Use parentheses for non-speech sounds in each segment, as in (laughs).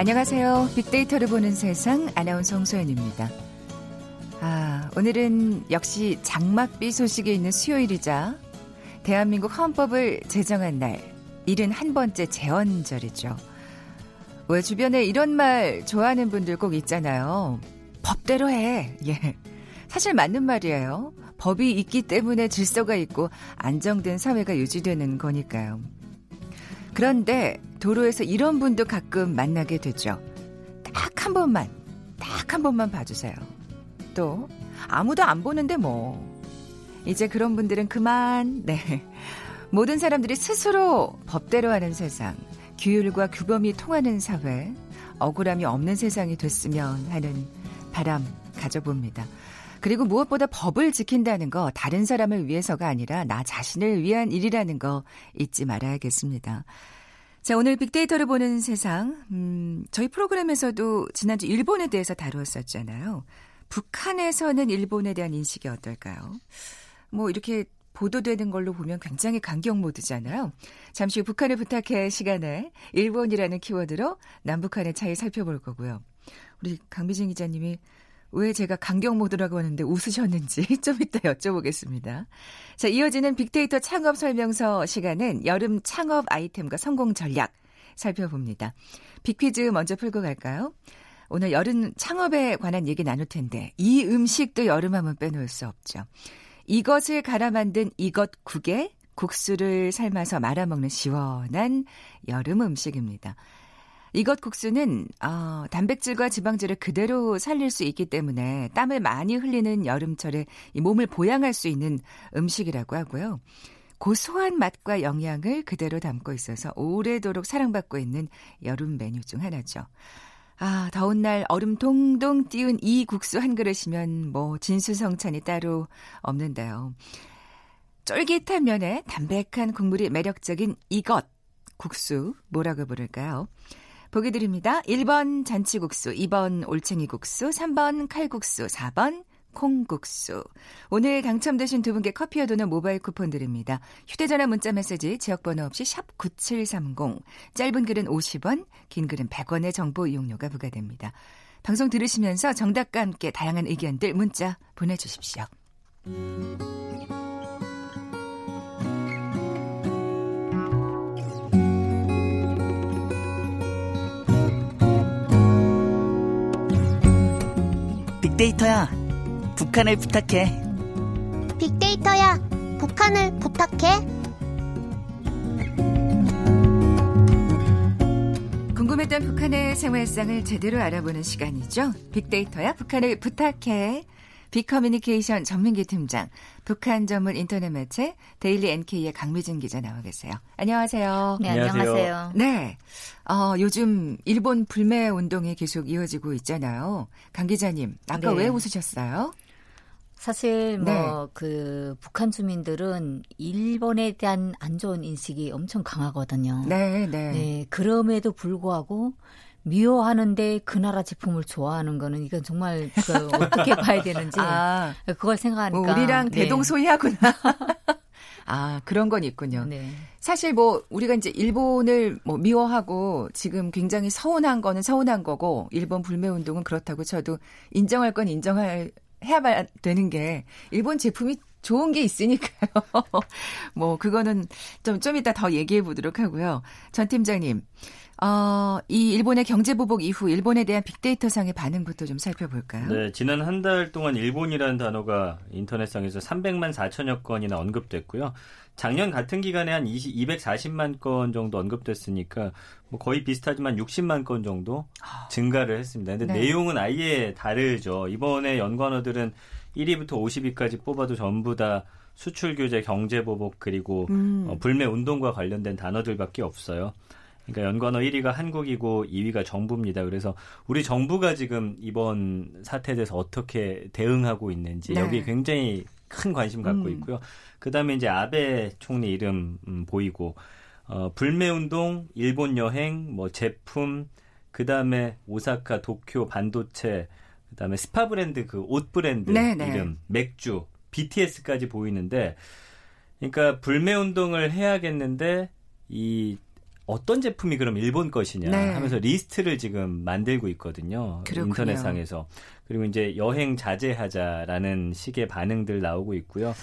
안녕하세요. 빅데이터를 보는 세상 아나운서 홍소연입니다. 아, 오늘은 역시 장맛비 소식이 있는 수요일이자 대한민국 헌법을 제정한 날, 일은 한 번째 재헌절이죠. 왜 주변에 이런 말 좋아하는 분들 꼭 있잖아요. 법대로 해. 예. 사실 맞는 말이에요. 법이 있기 때문에 질서가 있고 안정된 사회가 유지되는 거니까요. 그런데 도로에서 이런 분도 가끔 만나게 되죠. 딱 한 번만, 딱 한 번만 봐주세요. 또, 아무도 안 보는데 뭐. 이제 그런 분들은 그만, 네. 모든 사람들이 스스로 법대로 하는 세상, 규율과 규범이 통하는 사회, 억울함이 없는 세상이 됐으면 하는 바람 가져봅니다. 그리고 무엇보다 법을 지킨다는 거 다른 사람을 위해서가 아니라 나 자신을 위한 일이라는 거 잊지 말아야겠습니다. 자, 오늘 빅데이터를 보는 세상. 음, 저희 프로그램에서도 지난주 일본에 대해서 다루었었잖아요. 북한에서는 일본에 대한 인식이 어떨까요? 뭐 이렇게 보도되는 걸로 보면 굉장히 강경 모드잖아요. 잠시 후 북한을 부탁해 시간에 일본이라는 키워드로 남북한의 차이 살펴볼 거고요. 우리 강미진 기자님이 왜 제가 강경 모드라고 하는데 웃으셨는지 (laughs) 좀 이따 여쭤보겠습니다. 자, 이어지는 빅데이터 창업 설명서 시간은 여름 창업 아이템과 성공 전략 살펴봅니다. 빅퀴즈 먼저 풀고 갈까요? 오늘 여름 창업에 관한 얘기 나눌 텐데 이 음식도 여름하면 빼놓을 수 없죠. 이것을 갈아 만든 이것 국에 국수를 삶아서 말아먹는 시원한 여름 음식입니다. 이것 국수는 어, 단백질과 지방질을 그대로 살릴 수 있기 때문에 땀을 많이 흘리는 여름철에 이 몸을 보양할 수 있는 음식이라고 하고요. 고소한 맛과 영양을 그대로 담고 있어서 오래도록 사랑받고 있는 여름 메뉴 중 하나죠. 아, 더운 날 얼음 동동 띄운 이 국수 한 그릇이면 뭐 진수성찬이 따로 없는데요. 쫄깃한 면에 담백한 국물이 매력적인 이것 국수 뭐라고 부를까요? 보기 드립니다. 1번 잔치국수, 2번 올챙이국수, 3번 칼국수, 4번 콩국수. 오늘 당첨되신 두 분께 커피와 도넛 모바일 쿠폰 드립니다. 휴대전화 문자 메시지 지역번호 없이 샵 9730. 짧은 글은 50원, 긴 글은 100원의 정보 이용료가 부과됩니다. 방송 들으시면서 정답과 함께 다양한 의견들 문자 보내주십시오. 빅데이터야, 북한을 부탁해. 빅데이터야, 북한을 부탁해. 궁금했던 북한의 생활상을 제대로 알아보는 시간이죠. 빅데이터야, 북한을 부탁해. 빅커뮤니케이션 전민기 팀장, 북한 전문 인터넷 매체 데일리 NK의 강미진 기자 나와 계세요. 안녕하세요. 네, 안녕하세요. 네. 어, 요즘 일본 불매 운동이 계속 이어지고 있잖아요. 강 기자님, 아까 네. 왜 웃으셨어요? 사실 뭐그 네. 북한 주민들은 일본에 대한 안 좋은 인식이 엄청 강하거든요. 네, 네. 네, 그럼에도 불구하고 미워하는데 그 나라 제품을 좋아하는 거는 이건 정말 그 (laughs) 어떻게 봐야 되는지 아, 그걸 생각하니까 뭐 우리랑 네. 대동소이하구나. (laughs) 아 그런 건 있군요. 네. 사실 뭐 우리가 이제 일본을 뭐 미워하고 지금 굉장히 서운한 거는 서운한 거고 일본 불매 운동은 그렇다고 쳐도 인정할 건 인정할 해야만 되는 게 일본 제품이 좋은 게 있으니까요. (laughs) 뭐 그거는 좀좀 이따 더 얘기해 보도록 하고요. 전 팀장님. 어, 이 일본의 경제 보복 이후 일본에 대한 빅데이터상의 반응부터 좀 살펴볼까요? 네, 지난 한 달 동안 일본이라는 단어가 인터넷상에서 300만 4천여 건이나 언급됐고요. 작년 같은 기간에 한 20, 240만 건 정도 언급됐으니까 뭐 거의 비슷하지만 60만 건 정도 증가를 했습니다. 근데 네. 내용은 아예 다르죠. 이번에 연관어들은 1위부터 50위까지 뽑아도 전부 다 수출 규제, 경제 보복 그리고 음. 어, 불매 운동과 관련된 단어들밖에 없어요. 그러니까 연관어 1위가 한국이고 2위가 정부입니다. 그래서 우리 정부가 지금 이번 사태에 대해서 어떻게 대응하고 있는지 네. 여기 굉장히 큰 관심 갖고 음. 있고요. 그다음에 이제 아베 총리 이름 음, 보이고 어, 불매 운동, 일본 여행, 뭐 제품, 그다음에 오사카, 도쿄 반도체, 그다음에 스파 브랜드 그 옷 브랜드 네네. 네. 이름, 맥주, BTS까지 보이는데 그러니까 불매 운동을 해야겠는데 이 어떤 제품이 그럼 일본 것이냐 네. 하면서 리스트를 지금 만들고 있거든요. 그렇군요. 인터넷상에서. 그리고 이제 여행 자제하자라는 식의 반응들 나오고 있고요.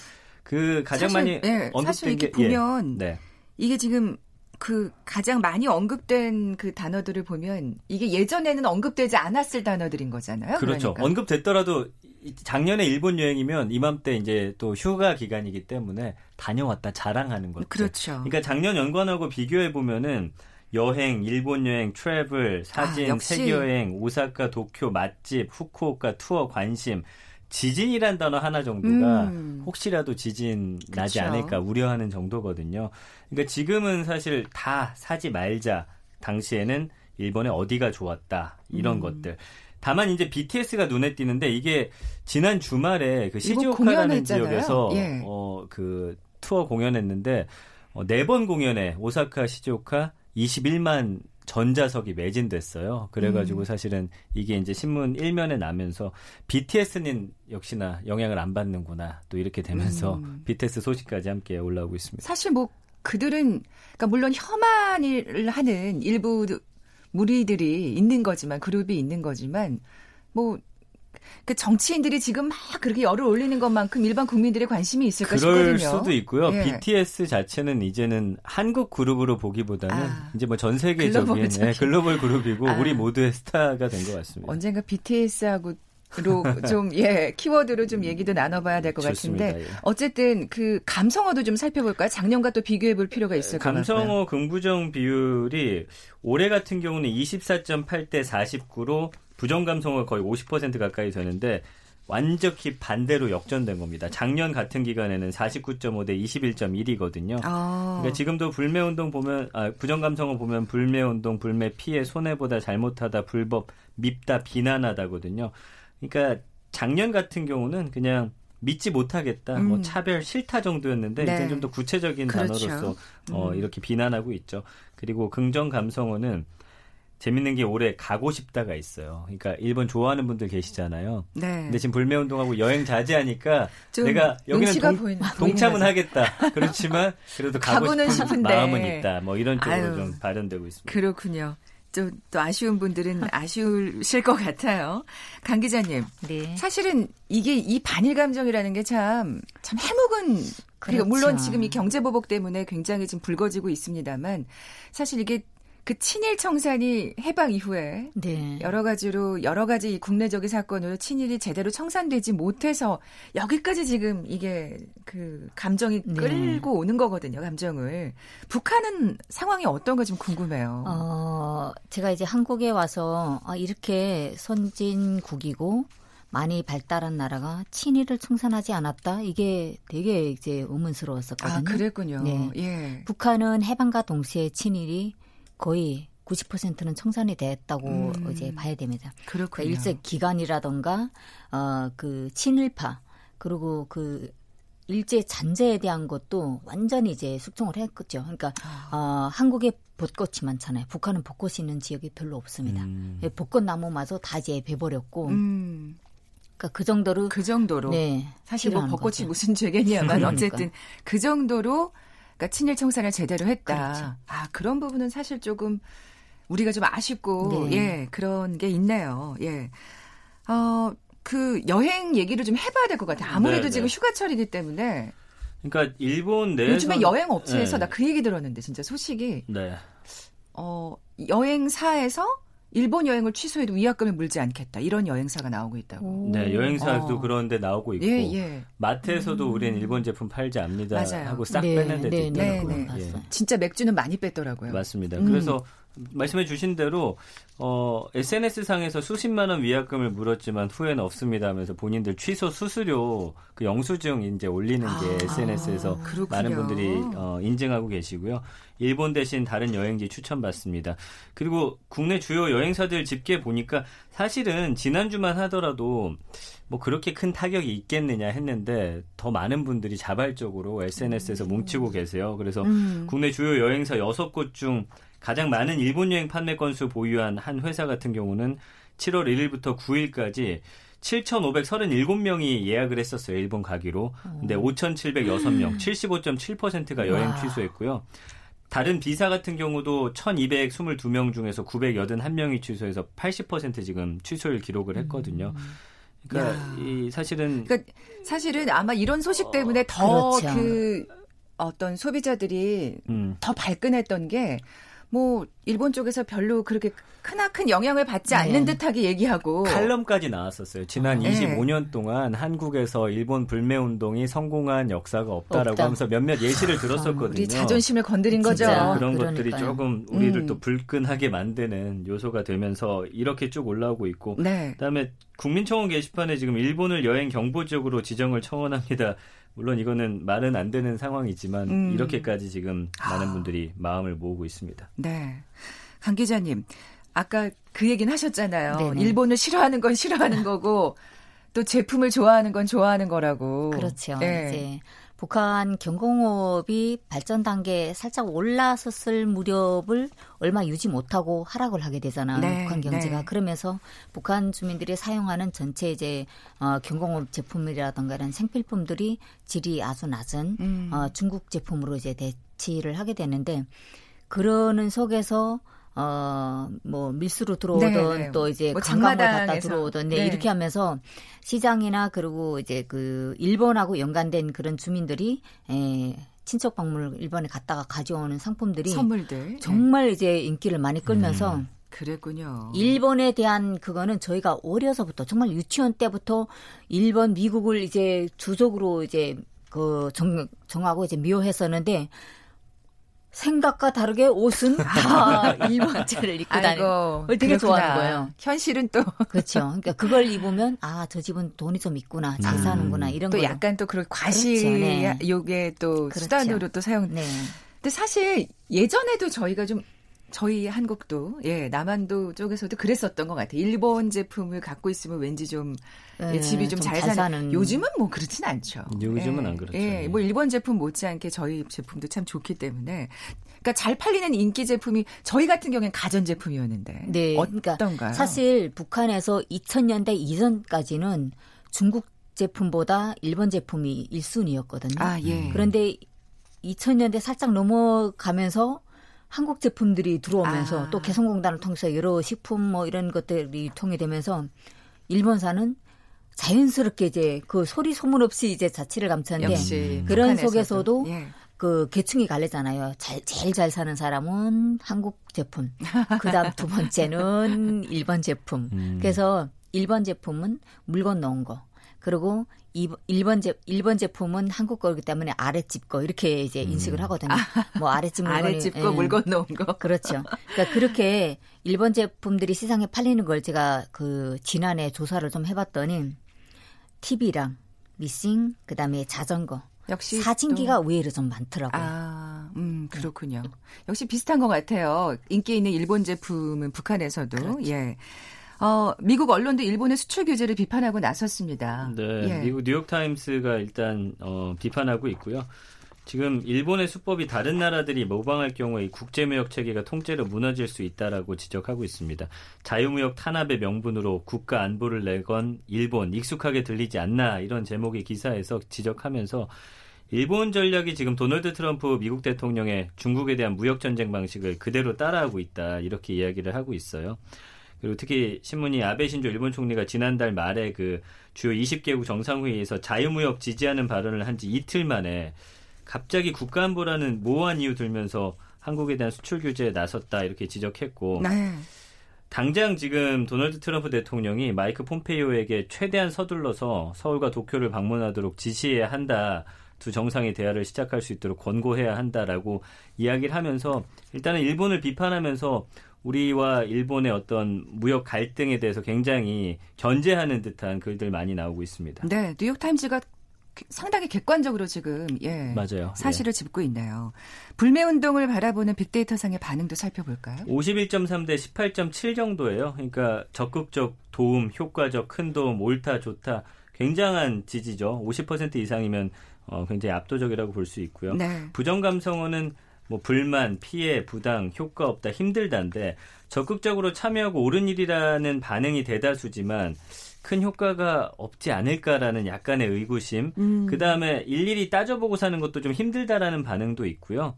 그 가장 사실, 많이 네, 언급된 사실 이렇게 게 보면 예, 네. 이게 지금 그 가장 많이 언급된 그 단어들을 보면 이게 예전에는 언급되지 않았을 단어들인 거잖아요. 그렇죠. 그러니까. 언급됐더라도 이- 작년에 일본 여행이면 이맘때 이제 또 휴가 기간이기 때문에 다녀왔다 자랑하는 것들. 그렇죠. 그러니까 작년 연관하고 비교해 보면은 여행, 일본 여행, 트래블, 사진, 아. 세계 여행, 오사카, 도쿄, 맛집, 후쿠오카 투어 관심, 지진이란 단어 하나 정도가 음. 혹시라도 지진 나지. 않을까 우려하는 정도거든요. 그러니까 지금은 사실 다 사지 말자. 당시에는 일본의 어디가 좋았다. 이런 음. 것들. 다만 이제 BTS가 눈에 띄는데 이게 지난 주말에 그 시즈오카라는. 지역에서 예. 어그 투어 공연했는데 어, 네번 공연에 오사카 시즈오카 21만 전자석이 매진됐어요. 그래가지고 음. 사실은 이게 이제 신문 일면에 나면서 BTS는 역시나 영향을 안 받는구나 또 이렇게 되면서 음. BTS 소식까지 함께 올라오고 있습니다. 사실 뭐 그들은 그러니까 물론 혐한을 하는 일부 무리들이 있는 거지만 그룹이 있는 거지만 뭐그 정치인들이 지금 막 그렇게 열을 올리는 것만큼 일반 국민들의 관심이 있을까 그럴 싶거든요. 수도 있고요. 예. BTS 자체는 이제는 한국 그룹으로 보기보다는 아, 이제 뭐 전 세계적인 글로벌적인. 네, 글로벌 그룹이고 아. 우리 모두의 스타가 된 것 같습니다. 언젠가 BTS하고 좀, 예, 키워드로 좀 얘기도 나눠봐야 될 것. 같은데. 예. 어쨌든 그 감성어도 좀 살펴볼까요? 작년과 또 비교해 볼 필요가 있을 것 같고요. 감성어 긍부정 비율이 올해 같은 경우는 24.8대 49로 부정 감성어 거의 50% 가까이 되는데 완전히 반대로 역전된 겁니다. 작년 같은 기간에는 49.5 대 21.1이거든요. 아, 그러니까 지금도 불매 운동 보면 아, 부정 감성어 보면 불매 운동, 불매 피해, 손해보다 잘못하다, 불법, 밉다, 비난하다거든요. 그러니까 작년 같은 경우는 그냥 믿지 못하겠다, 뭐 음. 차별 싫다 정도였는데 네. 이제 좀 더 구체적인 그렇죠. 단어로서 어, 음. 이렇게 비난하고 있죠. 그리고 긍정 감성어는 재밌는 게 올해 가고 싶다가 있어요. 그러니까 일본 좋아하는 분들 계시잖아요. 네. 근데 지금 불매 운동하고 여행 자제하니까 좀 내가 여기는 동, 보인- 동참은 하겠다. 그렇지만 그래도 가고 싶은 싶은데. 마음은 있다. 뭐 이런 쪽으로 아유. 좀 발현되고 있습니다. 그렇군요. 좀또 아쉬운 분들은 (laughs) 아쉬우실 것 같아요. 강 기자님, 네. 사실은 이게 이 반일 감정이라는 게 참, 참 해묵은, 그러니까 그렇죠. 물론 지금 이 경제 보복 때문에 굉장히 지금 불거지고 있습니다만, 사실 이게 그 친일 청산이 해방 이후에 네. 여러 가지로 여러 가지 이 국내적인 사건으로 친일이 제대로 청산되지 못해서 여기까지 지금 이게 그 감정이 네. 끌고 오는 거거든요, 감정을. 북한은 상황이 어떤가 좀 궁금해요. 어, 제가 이제 한국에 와서 아, 이렇게 선진국이고 많이 발달한 나라가 친일을 청산하지 않았다? 이게 되게 이제 의문스러웠었거든요. 아, 그랬군요. 네. 예. 북한은 해방과 동시에 친일이 거의 90%는 청산이 됐다고 음. 이제 봐야 됩니다. 그렇군요. 그러니까 일제 기간이라던가 어, 그 친일파 그리고 그 일제 잔재에 대한 것도 완전히 이제 숙청을 했겠죠. 그러니까 아. 어, 한국에 벚꽃이 많잖아요. 북한은 벚꽃이 있는 지역이 별로 없습니다. 음. 예, 벚꽃 나무마저 다 이제 베버렸고, 음, 그러니까 그 정도로 그 정도로. 네 사실 뭐 벚꽃이 거죠. 무슨 죄겠냐만 그러니까. 어쨌든 그 정도로 그러니까 친일 청산을 제대로 했다. 그렇죠. 아 그런 부분은 사실 조금 우리가 좀 아쉽고 네. 예 그런 게 있네요. 예. 어그 여행 얘기를 좀 해봐야 될 것 같아요. 아무래도 네, 지금 네. 휴가철이기 때문에 그러니까 일본 내에서 요즘에 여행 업체에서 네. 나그 얘기 들었는데 진짜 소식이 네. 어 여행사에서 일본 여행을 취소해도 위약금을 물지 않겠다 이런 여행사가 나오고 있다고. 오. 네, 여행사도 어. 그런데 나오고 있고 예 예. 마트에서도 우리는 일본 제품 팔지 않니다 맞아요. 하고 싹 네, 빼는 데도 네, 네, 있더라고요. 네, 네. 예. 봤어요. 진짜 맥주는 많이 뺐더라고요. 맞습니다. 음. 그래서 말씀해 주신 대로 어, SNS 상에서 수십만 원 위약금을 물었지만 후회는 없습니다 하면서 본인들 취소 수수료 그 영수증 이제 올리는 게 아, SNS에서 그렇군요. 많은 분들이 어, 인증하고 계시고요. 일본 대신 다른 여행지 추천받습니다. 그리고 국내 주요 여행사들 집계 보니까 사실은 지난주만 하더라도 뭐 그렇게 큰 타격이 있겠느냐 했는데 더 많은 분들이 자발적으로 SNS에서 뭉치고 계세요. 그래서 음. 국내 주요 여행사 6곳 중 가장 많은 일본 여행 판매 건수 보유한 한 회사 같은 경우는 7월 1일부터 9일까지 7,537명이 예약을 했었어요. 일본 가기로. 근데 5,706명, 75.7%가 여행 와. 취소했고요. 다른 비사 같은 경우도 1222명 중에서 981명이 취소해서 80% 지금 취소를 기록을 했거든요. 그러니까 야. 이 사실은 그러니까 사실은 아마 이런 소식 때문에 더 그렇죠. 그 어떤 소비자들이 음, 더 발끈했던 게 뭐 일본 쪽에서 별로 그렇게 크나큰 영향을 받지 네. 않는 듯하게 얘기하고 칼럼까지 나왔었어요. 지난 네. 25년 동안 한국에서 일본 불매 운동이 성공한 역사가 없다라고 없다. 하면서 몇몇 예시를 들었었거든요. 우리 자존심을 건드린 거죠. 진짜. 그런 그러니까요. 것들이 조금 우리를 음. 또 불끈하게 만드는 요소가 되면서 이렇게 쭉 올라오고 있고 네. 그다음에 국민청원 게시판에 지금 일본을 여행 경보 지역으로 지정을 청원합니다. 물론 이거는 말은 안 되는 상황이지만 음. 이렇게까지 지금 많은 아. 분들이 마음을 모으고 있습니다. 네. 강 기자님, 아까 그 얘기는 하셨잖아요. 네네. 일본을 싫어하는 건 싫어하는 거고 또 제품을 좋아하는 건 좋아하는 거라고. 그렇죠. 네. 이제 북한 경공업이 발전 단계에 살짝 올라섰을 무렵을 얼마 유지 못하고 하락을 하게 되잖아요. 네, 북한 경제가 네. 그러면서 북한 주민들이 사용하는 전체 이제 어, 경공업 제품이라든가 이런 생필품들이 질이 아주 낮은 음. 어, 중국 제품으로 이제 대치를 하게 되는데 그러는 속에서 어, 뭐, 밀수로 들어오던 네, 네. 또 이제 뭐 관광을 갖다. 들어오던, 네, 네. 이렇게 하면서 시장이나 그리고 이제 그 일본하고 연관된 그런 주민들이 에, 친척 방문을 일본에 갔다가 가져오는 상품들이 선물들. 네. 정말 이제 인기를 많이 끌면서 음. 그랬군요. 일본에 대한 그거는 저희가 어려서부터 정말 유치원 때부터 일본, 미국을 이제 주적으로 이제 그 정, 정하고 이제 미워했었는데 생각과 다르게 옷은 (laughs) 다 (laughs) 일본제를 입고 다니고 되게 그렇구나. 좋아하는 거예요. 현실은 또또 (laughs) 그렇죠. 그러니까 그걸 입으면 아 저 집은 돈이 좀 있구나, 잘 음. 사는구나 이런 거. 약간 또 그런 과시 그렇죠, 네. 요게 또 그렇죠. 수단으로 또 사용. 네. 근데 사실 예전에도 저희가 좀 저희 한국도 예 남한도 쪽에서도 그랬었던 것 같아요. 일본 제품을 갖고 있으면 왠지 좀 예, 네, 집이 좀좀잘잘 사는. 요즘은 뭐 그렇진 않죠. 요즘은 예, 안 그렇죠. 예, 뭐 일본 제품 못지않게 저희 제품도 참 좋기 때문에. 그러니까 잘 팔리는 인기 제품이 저희 같은 경우엔 가전 제품이었는데 네, 그러니까 어떤가요? 사실 북한에서 2000년대 이전까지는 중국 제품보다 일본 제품이 1순위였거든요. 아 예. 그런데 2000년대 살짝 넘어가면서 한국 제품들이 들어오면서 아. 또 개성공단을 통해서 여러 식품 뭐 이런 것들이 유통이 되면서 일본사는 자연스럽게 이제 그 소리 소문 없이 이제 자취를 감췄는데 역시 그런. 속에서도 예. 그 계층이 갈리잖아요. 잘, 제일 잘 사는 사람은 한국 제품. (laughs) 그 다음 두 번째는 일본 제품. 음. 그래서 일본 제품은 물건 넣은 거. 그리고 이- 일본 제 일본 제품은 한국 거기 때문에 아랫집 거 이렇게 이제 인식을 하거든요. 뭐 아랫집 물건이 아랫집 거 예. 물건 넣은 거. 그렇죠. 그러니까 그렇게 일본 제품들이 시장에 팔리는 걸 제가 그 지난해 조사를 좀 해봤더니 TV랑 미싱 그다음에 자전거 역시 사진기가 또- 의외로 좀 많더라고요. 아, 음, 그렇군요. 역시 비슷한 것 같아요. 인기 있는 일본 제품은 북한에서도. 그렇죠. 예. 어, 미국 언론도 일본의 수출 규제를 비판하고 나섰습니다. 네, 예. 미국 뉴욕 타임스가 일단 어, 비판하고 있고요. 지금 일본의 수법이 다른 나라들이 모방할 경우에 이 국제무역 체계가 통째로 무너질 수 있다라고 지적하고 있습니다. 자유무역 탄압의 명분으로 국가 안보를 내건 일본 익숙하게 들리지 않나 이런 제목의 기사에서 지적하면서 일본 전략이 지금 도널드 트럼프 미국 대통령의 중국에 대한 무역 전쟁 방식을 그대로 따라하고 있다 이렇게 이야기를 하고 있어요. 그리고 특히 신문이 아베 신조 일본 총리가 지난달 말에 그 주요 20개국 정상회의에서 자유무역 지지하는 발언을 한 지 이틀 만에 갑자기 국가안보라는 모호한 이유 들면서 한국에 대한 수출 규제에 나섰다 이렇게 지적했고 네. 당장 지금 도널드 트럼프 대통령이 마이크 폼페이오에게 최대한 서둘러서 서울과 도쿄를 방문하도록 지시해야 한다. 두 정상의 대화를 시작할 수 있도록 권고해야 한다라고 이야기를 하면서 일단은 일본을 비판하면서 우리와 일본의 어떤 무역 갈등에 대해서 굉장히 견제하는 듯한 글들 많이 나오고 있습니다. 네, 뉴욕 타임즈가 상당히 객관적으로 지금, 예. 맞아요. 사실을 짚고 있네요. 불매 운동을 바라보는 빅데이터 상의 반응도 살펴볼까요? 51.3 대 18.7 정도예요. 그러니까 적극적 도움, 효과적 큰 도움, 옳다, 좋다. 굉장한 지지죠. 50% 이상이면 어, 굉장히 압도적이라고 볼 수 있고요. 네. 부정 감성어는 뭐 불만, 피해, 부당, 효과 없다, 힘들다인데 적극적으로 참여하고 옳은 일이라는 반응이 대다수지만 큰 효과가 없지 않을까라는 약간의 의구심. 음. 그 다음에 일일이 따져보고 사는 것도 좀 힘들다라는 반응도 있고요.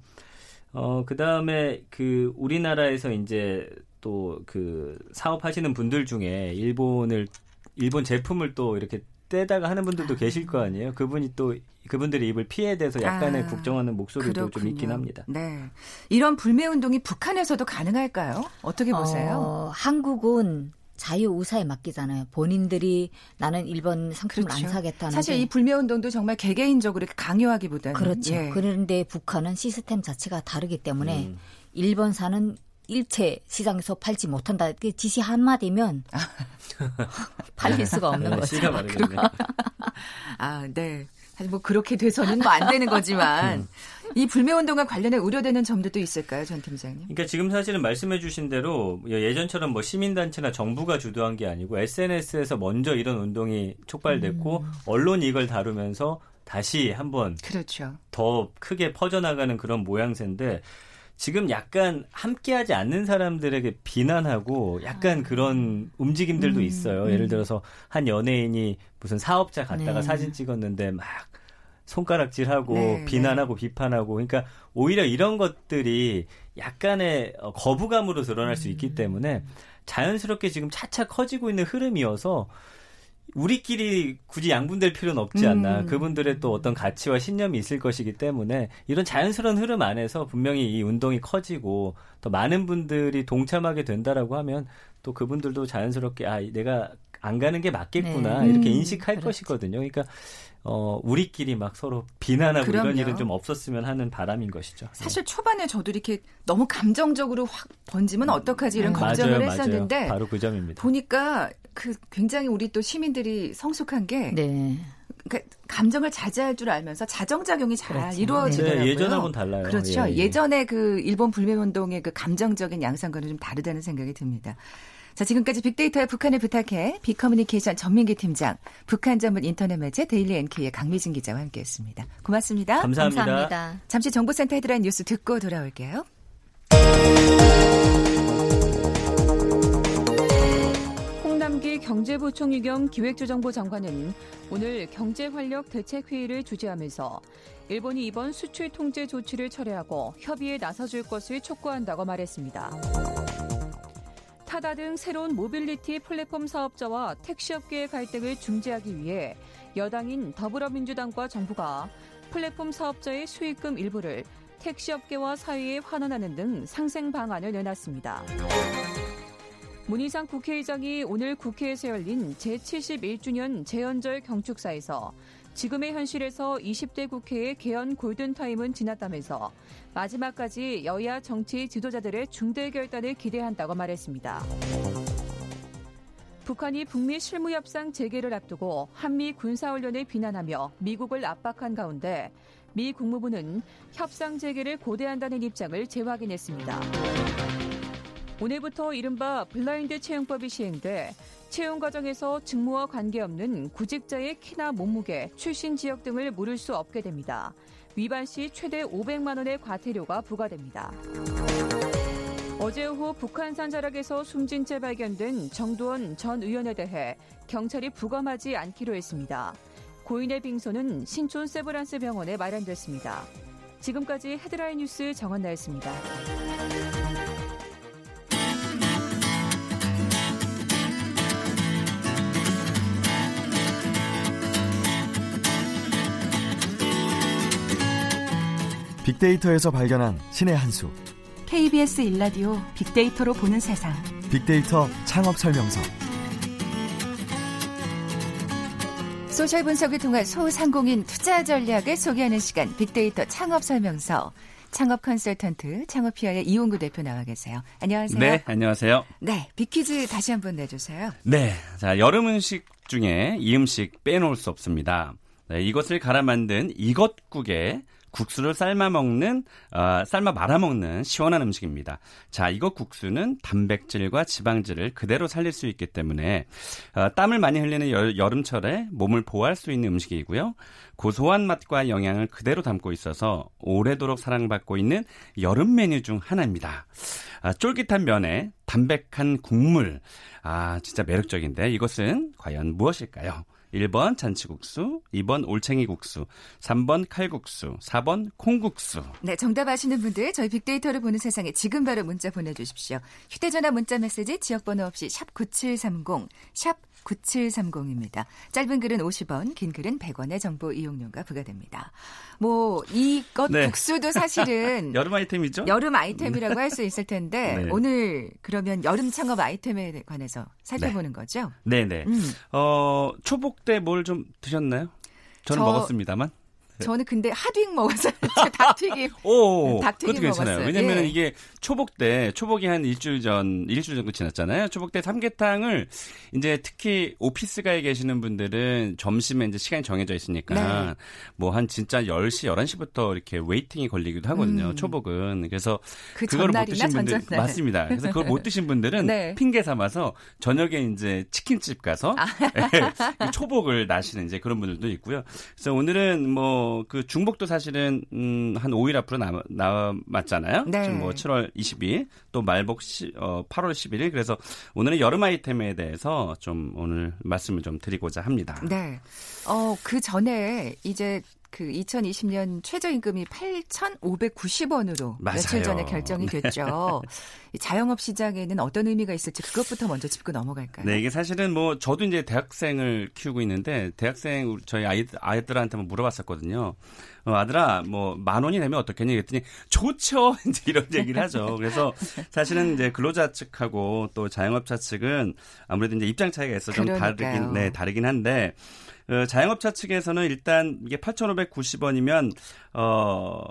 어, 그 다음에 그 우리나라에서 이제 또 그 사업하시는 분들 중에 일본을, 일본 제품을 또 이렇게 떼다가 하는 분들도 계실 거 아니에요. 그분이 또 그분들의 입을 피해 대서 약간의 아, 국정하는 목소리도 그렇군요. 좀 있긴 합니다. 네. 이런 불매 운동이 북한에서도 가능할까요? 어떻게 보세요? 어, 한국은 자유 의사에 맡기잖아요. 본인들이 나는 일본 상품을 안 사겠다는 그렇죠. 사실 이 불매 운동도 정말 개개인적으로 강요하기보다는 그렇죠. 예. 그런데 북한은 시스템 자체가 다르기 때문에 음. 일본사는 일체 시장에서 팔지 못한다. 그 지시 한마디면 (laughs) 팔릴 수가 없는 네, 거죠. 씨가 마르겠네요. (laughs) 아, 네. 사실 뭐 그렇게 돼서는 뭐 안 되는 거지만 이 불매 운동과 관련해 우려되는 점도 있을까요, 전 팀장님? 그러니까 지금 사실은 말씀해주신 대로 예전처럼 뭐 시민단체나 정부가 주도한 게 아니고 SNS에서 먼저 이런 운동이 촉발됐고 음. 언론이 이걸 다루면서 다시 한번 그렇죠. 더 크게 퍼져나가는 그런 모양새인데 지금 약간 함께하지 않는 사람들에게 비난하고 약간 그런 움직임들도 음, 있어요. 예를 들어서 한 연예인이 무슨 사업자 갔다가 네. 사진 찍었는데 막 손가락질하고 네, 비난하고 비판하고 그러니까 오히려 이런 것들이 약간의 어, 거부감으로 드러날 수 음. 있기 때문에 자연스럽게 지금 차차 커지고 있는 흐름이어서 우리끼리 굳이 양분될 필요는 없지 않나. 음. 그분들의 또 어떤 가치와 신념이 있을 것이기 때문에 이런 자연스러운 흐름 안에서 분명히 이 운동이 커지고 더 많은 분들이 동참하게 된다라고 하면 또 그분들도 자연스럽게 아, 내가 안 가는 게 맞겠구나. 네. 이렇게 음, 인식할 그렇죠. 것이거든요. 그러니까 어, 우리끼리 막 서로 비난하고 그럼요. 이런 일은 좀 없었으면 하는 바람인 것이죠. 네. 사실 초반에 저도 이렇게 너무 감정적으로 확 번지면 어떡하지 이런 음. 걱정을 맞아요, 했었는데 맞아요. 바로 그 점입니다. 보니까 그 굉장히 우리 또 시민들이 성숙한 게 네. 그러니까 감정을 자제할 줄 알면서 자정작용이 잘 그렇죠. 이루어지더라고요. 네, 예전하고는 달라요. 그렇죠. 예, 예. 예, 전에그 일본 불매운동의 그 감정적인 양상과는 좀 다르다는 생각이 듭니다. 자, 지금까지 빅데이터야 북한을 부탁해 빅커뮤니케이션 전민기 팀장, 북한 전문 인터넷 매체 데일리 NK의 강미진 기자와 함께했습니다. 고맙습니다. 감사합니다. 감사합니다. 잠시 정보센터 헤드라인 뉴스 듣고 돌아올게요. 홍남기 경제부총리 겸 기획재정부 장관은 오늘 경제활력 대책회의를 주재하면서 일본이 이번 수출 통제 조치를 철회하고 협의에 나서줄 것을 촉구한다고 말했습니다. 타다 등 새로운 모빌리티 플랫폼 사업자와 택시업계의 갈등을 중재하기 위해 여당인 더불어민주당과 정부가 플랫폼 사업자의 수익금 일부를 택시업계와 사이에 환원하는 등 상생 방안을 내놨습니다. 문희상 국회의장이 오늘 국회에서 열린 제71주년 재연절 경축사에서 지금의 현실에서 20대 국회의 개헌 골든타임은 지났다면서 마지막까지 여야 정치 지도자들의 중대 결단을 기대한다고 말했습니다. 북한이 북미 실무협상 재개를 앞두고 한미 군사훈련을 비난하며 미국을 압박한 가운데 미 국무부는 협상 재개를 고대한다는 입장을 재확인했습니다. 오늘부터 이른바 블라인드 채용법이 시행돼 채용 과정에서 직무와 관계없는 구직자의 키나 몸무게, 출신 지역 등을 물을 수 없게 됩니다. 위반 시 최대 500만 원의 과태료가 부과됩니다. 어제 오후 북한산 자락에서 숨진 채 발견된 정두원 전 의원에 대해 경찰이 부검하지 않기로 했습니다. 고인의 빙소는 신촌 세브란스 병원에 마련됐습니다. 지금까지 헤드라인 뉴스 정한나였습니다. 빅데이터에서 발견한 신의 한 수. KBS 일라디오 빅데이터로 보는 세상. 빅데이터 창업 설명서. 소셜 분석을 통한 소상공인 투자 전략을 소개하는 시간 빅데이터 창업 설명서. 창업 컨설턴트 창업피아의 이용구 대표 나와 계세요. 안녕하세요. 네, 안녕하세요. 네, 빅퀴즈 다시 한번 내주세요. 네, 자 여름 음식 중에 이 음식 빼놓을 수 없습니다. 네, 이것을 갈아 만든 이것국에 국수를 삶아 먹는 어, 삶아 말아 먹는 시원한 음식입니다. 자, 이것 국수는 단백질과 지방질을 그대로 살릴 수 있기 때문에 어, 땀을 많이 흘리는 여, 여름철에 몸을 보호할 수 있는 음식이고요. 고소한 맛과 영양을 그대로 담고 있어서 오래도록 사랑받고 있는 여름 메뉴 중 하나입니다. 아, 쫄깃한 면에 담백한 국물. 아, 진짜 매력적인데 이것은 과연 무엇일까요? 1번 잔치국수, 2번 올챙이 국수, 3번 칼국수, 4번 콩국수. 네, 정답 아시는 분들 저희 빅데이터를 보는 세상에 지금 바로 문자 보내주십시오. 휴대전화 문자 메시지 지역번호 없이 샵 9730, 샵 9730입니다. 짧은 글은 50원, 긴 글은 100원의 정보 이용료가 부과됩니다. 뭐 이것 네. 국수도 사실은 (laughs) 여름 아이템이죠? 여름 아이템이라고 할 수 있을 텐데 (laughs) 네. 오늘 그러면 여름 창업 아이템에 관해서 살펴보는 거죠? 네네. 음. 어, 초복 때 뭘 좀 드셨나요? 저는 저- 먹었습니다만. 저는 근데 hot wing 먹었어요. (laughs) 닭튀김. (laughs) 오, 닭튀김 그것도 괜찮아요. 먹었어요. 왜냐면 예. 이게 초복 때, 초복이 한 일주일 전, 일주일 정도 지났잖아요. 초복 때 삼계탕을 이제 특히 오피스가에 계시는 분들은 점심에 이제 시간이 정해져 있으니까 네. 뭐한 진짜 10시, 11시부터 이렇게 waiting이 걸리기도 하거든요. 음. 초복은. 그래서 그 그걸 못 드신 분들 전전날. 맞습니다. 그래서 그걸 못 드신 분들은 네. 핑계 삼아서 저녁에 이제 치킨집 가서 아. (laughs) 이 초복을 나시는 이제 그런 분들도 있고요. 그래서 오늘은 뭐그 중복도 사실은 음, 한 5일 앞으로 남, 남았잖아요. 네. 지금 뭐 7월 22일 또 말복 시, 어, 8월 11일 그래서 오늘은 여름 아이템에 대해서 좀 오늘 말씀을 좀 드리고자 합니다. 네. 어, 그 전에 이제 그 2020년 최저임금이 8,590원으로 며칠 맞아요. 전에 결정이 됐죠. 이 자영업 시장에는 어떤 의미가 있을지 그것부터 먼저 짚고 넘어갈까요? 네, 이게 사실은 뭐 저도 이제 대학생을 키우고 있는데 대학생 저희 아이 아이들한테 한번 물어봤었거든요. 어, 아들아, 뭐 만 원이 되면 어떻겠니? 그랬더니 좋죠. (laughs) 이제 이런 얘기를 하죠. 그래서 사실은 이제 근로자 측하고 또 자영업자 측은 아무래도 이제 입장 차이가 있어 좀 그러니까요. 다르긴 네, 다르긴 한데 어, 자영업자 측에서는 일단 이게 8,590원이면 어.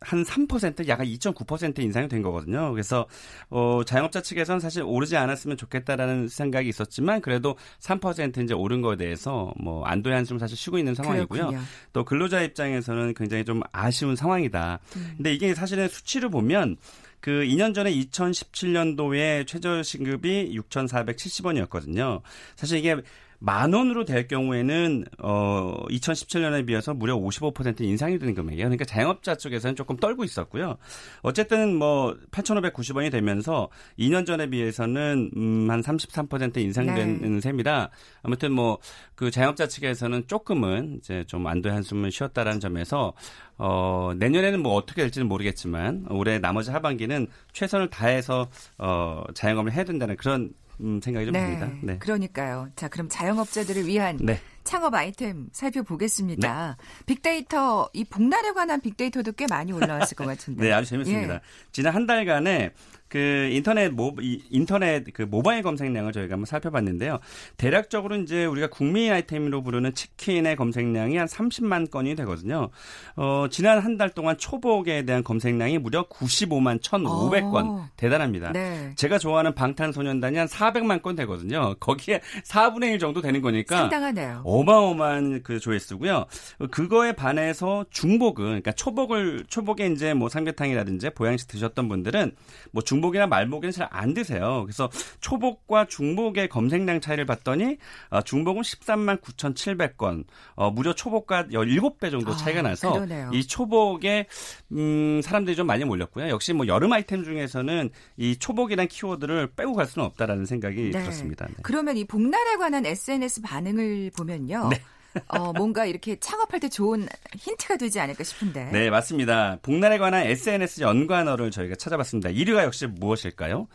한 3% 약간 2.9% 인상이 된 거거든요. 그래서 어, 자영업자 측에서는 사실 오르지 않았으면 좋겠다라는 생각이 있었지만 그래도 3% 이제 오른 거에 대해서 뭐 안도의 한숨 사실 쉬고 있는 상황이고요. 그렇군요. 또 근로자 입장에서는 굉장히 좀 아쉬운 상황이다. 음. 근데 이게 사실은 수치를 보면 그 2년 전에 2017년도에 최저신급이 6,470원이었거든요. 사실 이게 만 원으로 될 경우에는 어 2017년에 비해서 무려 55% 인상이 되는 금액이에요. 그러니까 자영업자 쪽에서는 조금 떨고 있었고요. 어쨌든 뭐 8,590원이 되면서 2년 전에 비해서는 음한 33% 인상되는 네. 셈이라 아무튼 뭐 그 자영업자 측에서는 조금은 이제 좀 안도의 한숨을 쉬었다라는 점에서 어 내년에는 뭐 어떻게 될지는 모르겠지만 올해 나머지 하반기는 최선을 다해서 어 자영업을 해야 된다는 그런 음, 생각이 좀 듭니다. 네. 그러니까요. 자, 그럼 자영업자들을 위한 네. 창업 아이템 살펴보겠습니다. 빅데이터, 이 복날에 관한 빅데이터도 꽤 많이 올라왔을 것 (laughs) 같은데. 네, 아주 재밌습니다. 예. 지난 한 달간에 그 인터넷 모 이- 인터넷 그 모바일 검색량을 저희가 한번 살펴봤는데요. 대략적으로 이제 우리가 국민 아이템으로 부르는 치킨의 검색량이 한 30만 건이 되거든요. 어, 지난 한 달 동안 초복에 대한 검색량이 무려 95만 1,500건. 어. 대단합니다. 네. 제가 좋아하는 방탄소년단이 한 400만 건 되거든요. 거기에 4분의 1 정도 되는 거니까 상당하네요. 어마어마한 그 조회수고요. 그거에 반해서 중복은 그러니까 초복을 초복에 이제 뭐 삼계탕이라든지 보양식 드셨던 분들은 뭐 중복 이나 말복에는 잘 안 드세요. 그래서 초복과 중복의 검색량 차이를 봤더니 어, 중복은 13만 9,700건, 어, 무려 초복과 17배 정도 아, 차이가 나서 그러네요. 이 초복에 음, 사람들이 좀 많이 몰렸고요. 역시 뭐 여름 아이템 중에서는 이 초복이라는 키워드를 빼고 갈 수는 없다라는 생각이 네. 들었습니다. 네. 그러면 이 복날에 관한 SNS 반응을 보면요. 네. 어, 뭔가 이렇게 창업할 때 좋은 힌트가 되지 않을까 싶은데. 네, 맞습니다. 복날에 관한 SNS 연관어를 저희가 찾아봤습니다. 1위가 역시 무엇일까요?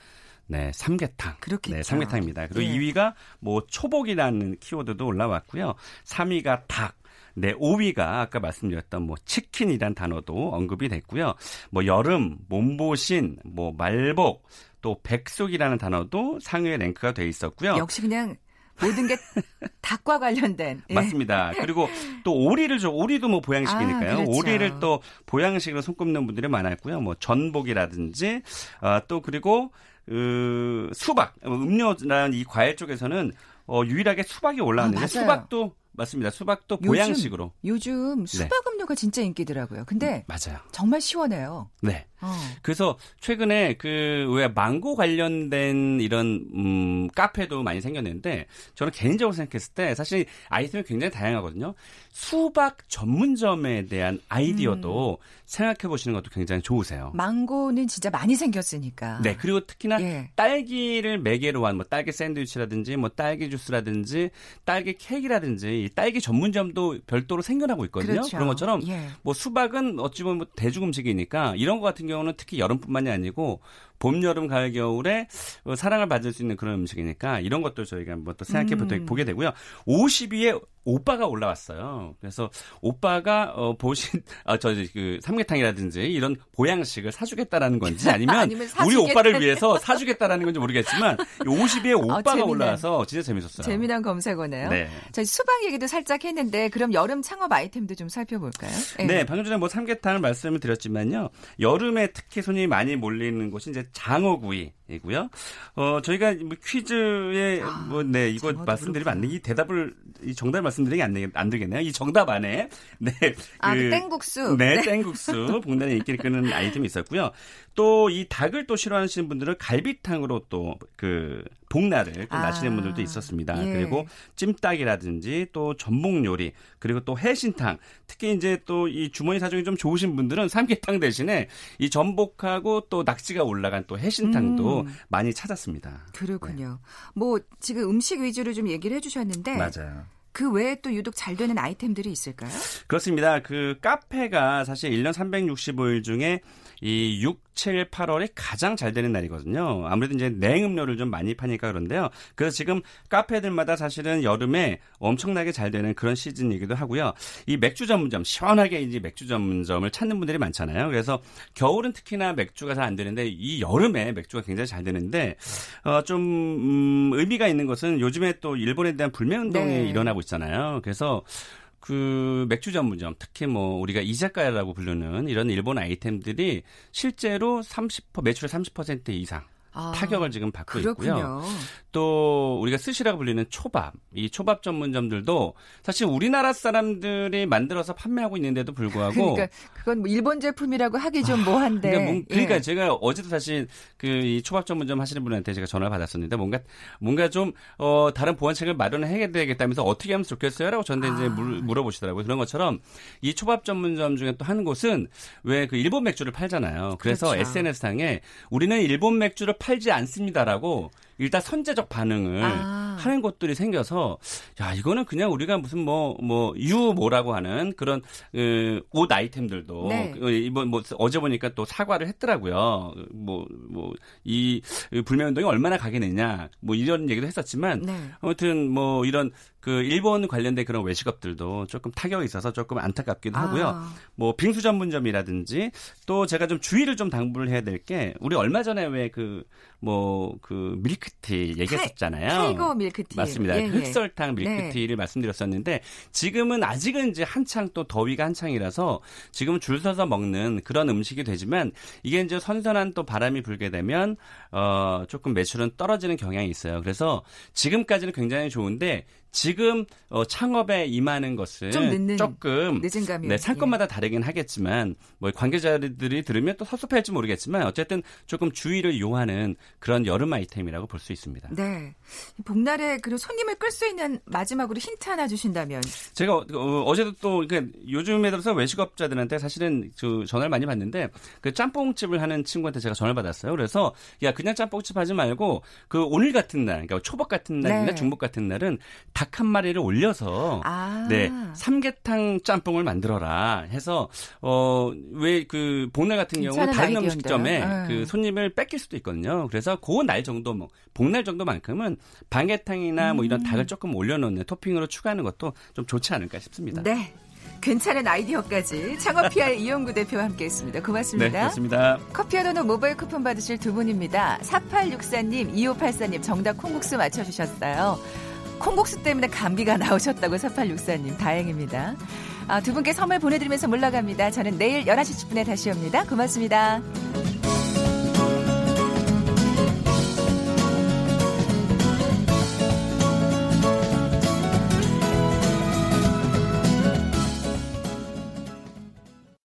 네, 삼계탕. 그렇겠죠. 네, 삼계탕입니다. 그리고 예. 2위가 뭐 초복이라는 키워드도 올라왔고요. 3위가 닭. 네, 5위가 아까 말씀드렸던 뭐 치킨이란 단어도 언급이 됐고요. 뭐 여름, 몸보신, 뭐 말복, 또 백숙이라는 단어도 상위에 랭크가 돼 있었고요. 역시 그냥 모든 게 (laughs) 닭과 관련된. 예. 맞습니다. 그리고 또 오리를 줘. 오리도 뭐 보양식이니까요. 아, 그렇죠. 오리를 또 보양식으로 손꼽는 분들이 많았고요. 뭐 전복이라든지 아, 또 그리고 그 수박, 음료라는 이 과일 쪽에서는 어, 유일하게 수박이 올라왔는데 아. 수박도 맞습니다. 수박도 요즘- 보양식으로. 요즘 수박 음료가 진짜 인기더라고요. 근데 맞아요. 정말 시원해요. 네. 어. 그래서 최근에 그 왜 망고 관련된 이런 음 카페도 많이 생겼는데 저는 개인적으로 생각했을 때 사실 아이템이 굉장히 다양하거든요. 수박 전문점에 대한 아이디어도 음. 생각해 보시는 것도 굉장히 좋으세요. 망고는 진짜 많이 생겼으니까. 네, 그리고 특히나 예. 딸기를 매개로 한 뭐 딸기 샌드위치라든지 뭐 딸기 주스라든지 딸기 케이크라든지 이 딸기 전문점도 별도로 생겨나고 있거든요. 그렇죠. 런 것처럼 예. 뭐 수박은 어찌 보면 뭐 대중 음식이니까 이런 것 같은 경우 는 특히 여름뿐만이 아니고 봄, 여름, 가을, 겨울에 어, 사랑을 받을 수 있는 그런 음식이니까 이런 것도 저희가 한번 또 생각해 음. 보게 되고요. 50위에 오빠가 올라왔어요. 그래서 오빠가 어 보신 (laughs) 아 저그 삼계탕이라든지 이런 보양식을 사주겠다라는 건지 (laughs) 아니면, 아니면 우리 오빠를 위해서 사주겠다라는 건지 모르겠지만 (laughs) 50위에 오빠가 재미난- 올라와서 진짜 재밌었어요. 재미난 검색어네요. 네. 저희 수박 얘기도 살짝 했는데 그럼 여름 창업 아이템도 좀 살펴볼까요? 예. 네, 방금 전에 뭐 삼계탕을 말씀을 드렸지만요. 여름에 특히 손님이 많이 몰리는 곳이 이제 장어구이이고요. 어, 저희가 뭐 퀴즈에 뭐, 네, 이거 아, 말씀드리면 안 돼. 이 대답을, 이 정답 말씀드리기 안, 되, 안 되겠네요. 이 정답 안에. 네. 아, 그 땡국수. 네, 네. 땡국수. 복날에 인기를 끄는 아이템이 있었고요. 또 이 닭을 또 싫어하시는 분들은 갈비탕으로 또 그 복날을 또 아, 나시는 분들도 있었습니다. 예. 그리고 찜닭이라든지 또 전복 요리 그리고 또 해신탕 특히 이제 또 이 주머니 사정이 좀 좋으신 분들은 삼계탕 대신에 이 전복하고 또 낙지가 올라간 또 해신탕도 음. 많이 찾았습니다. 그렇군요. 뭐 지금 음식 위주로 좀 얘기를 해주셨는데 맞아요. 그 외에 또 유독 잘 되는 아이템들이 있을까요? 그렇습니다. 그 카페가 사실 1년 365일 중에 이 6, 7, 8월이 가장 잘 되는 날이거든요. 아무래도 이제 냉음료를 좀 많이 파니까 그런데요. 그래서 지금 카페들마다 사실은 여름에 엄청나게 잘 되는 그런 시즌이기도 하고요. 이 맥주 전문점, 시원하게 이제 맥주 전문점을 찾는 분들이 많잖아요. 그래서 겨울은 특히나 맥주가 잘 안 되는데 이 여름에 맥주가 굉장히 잘 되는데 어, 좀 음, 의미가 있는 것은 요즘에 또 일본에 대한 불매 운동이 네. 일어나고 있잖아요. 그래서 그 맥주 전문점, 특히 뭐 우리가 이자카야라고 부르는 이런 일본 아이템들이 실제로 30% 매출의 30% 이상 아, 타격을 지금 받고 있고요. 그렇군요. 또 우리가 스시라고 불리는 초밥, 이 초밥 전문점들도 사실 우리나라 사람들이 만들어서 판매하고 있는데도 불구하고 그러니까 그건 뭐 일본 제품이라고 하기 좀 뭐한데. 그러니까, 뭔- 그러니까 예. 제가 어제도 사실 그 이 초밥 전문점 하시는 분한테 제가 전화를 받았었는데 뭔가 뭔가 좀 어, 다른 보완책을 마련을 해야 되겠다면서 어떻게 하면 좋겠어요라고 저한테 이제 아. 물, 물어보시더라고요. 그런 것처럼 이 초밥 전문점 중에 또 한 곳은 왜 그 일본 맥주를 팔잖아요. 그래서 그렇죠. SNS상에 우리는 일본 맥주를 팔지 않습니다라고 일단 선제적 반응을 아. 하는 곳들이 생겨서 야 이거는 그냥 우리가 무슨 뭐뭐유 뭐라고 하는 그런 그, 옷 아이템들도 네. 그 이번 뭐 어제 보니까 또 사과를 했더라고요. 뭐 뭐 이 불매 운동이 얼마나 가겠느냐 뭐 이런 얘기도 했었지만 네. 아무튼 뭐 이런 그 일본 관련된 그런 외식업들도 조금 타격이 있어서 조금 안타깝기도 하고요. 아. 뭐 빙수 전문점이라든지 또 제가 좀 주의를 좀 당부를 해야 될 게 우리 얼마 전에 왜그 뭐 그 밀크티 얘기했었잖아요. 타이거 밀크티. 맞습니다. 예, 그 예. 흑설탕 밀크티를 말씀드렸었는데 지금은 아직은 이제 한창 또 더위가 한창이라서 지금 줄 서서 먹는 그런 음식이 되지만 이게 이제 선선한 또 바람이 불게 되면 어 조금 매출은 떨어지는 경향이 있어요. 그래서 지금까지는 굉장히 좋은데 지금 어 창업에 임하는 것은 좀 늦는, 조금 늦은 감이. 네, 상권마다 다르긴 하겠지만 뭐 관계자들이 들으면 또 섭섭할지 모르겠지만 어쨌든 조금 주의를 요하는 그런 여름 아이템이라고 볼 수 있습니다. 네. 복날에 그 손님을 끌 수 있는 마지막으로 힌트 하나 주신다면. 제가 어, 제도또 그러니까 요즘에 들어서 외식업자들한테 사실은 그 전화를 많이 받는데 그 짬뽕집을 하는 친구한테 제가 전화를 받았어요. 그래서 야 그냥 짬뽕집 하지 말고 그 오늘 같은 날, 그러니까 초밥 같은 날이나 네. 중복 같은 날은 닭 한 마리를 올려서 아. 네 삼계탕 짬뽕을 만들어라 해서 어 왜 그 복날 같은 경우 괜찮은 다른 아이디어인데요. 음식점에 네. 그 손님을 뺏길 수도 있거든요. 그래서 그 날 정도 뭐 복날 정도만큼은 방개탕이나 뭐 음. 이런 닭을 조금 올려놓는 토핑으로 추가하는 것도 좀 좋지 않을까 싶습니다. 네. 괜찮은 아이디어까지 창업피아의 이용구 대표와 함께했습니다. 네, 고맙습니다. 커피와 도넛 모바일 쿠폰 받으실 두 분입니다. 4864님, 2584님 정답 콩국수 맞춰주셨어요. 콩국수 때문에 감기가 나오셨다고 4864님 다행입니다. 아, 두 분께 선물 보내드리면서 물러갑니다. 저는 내일 11시 10분에 다시 옵니다. 고맙습니다.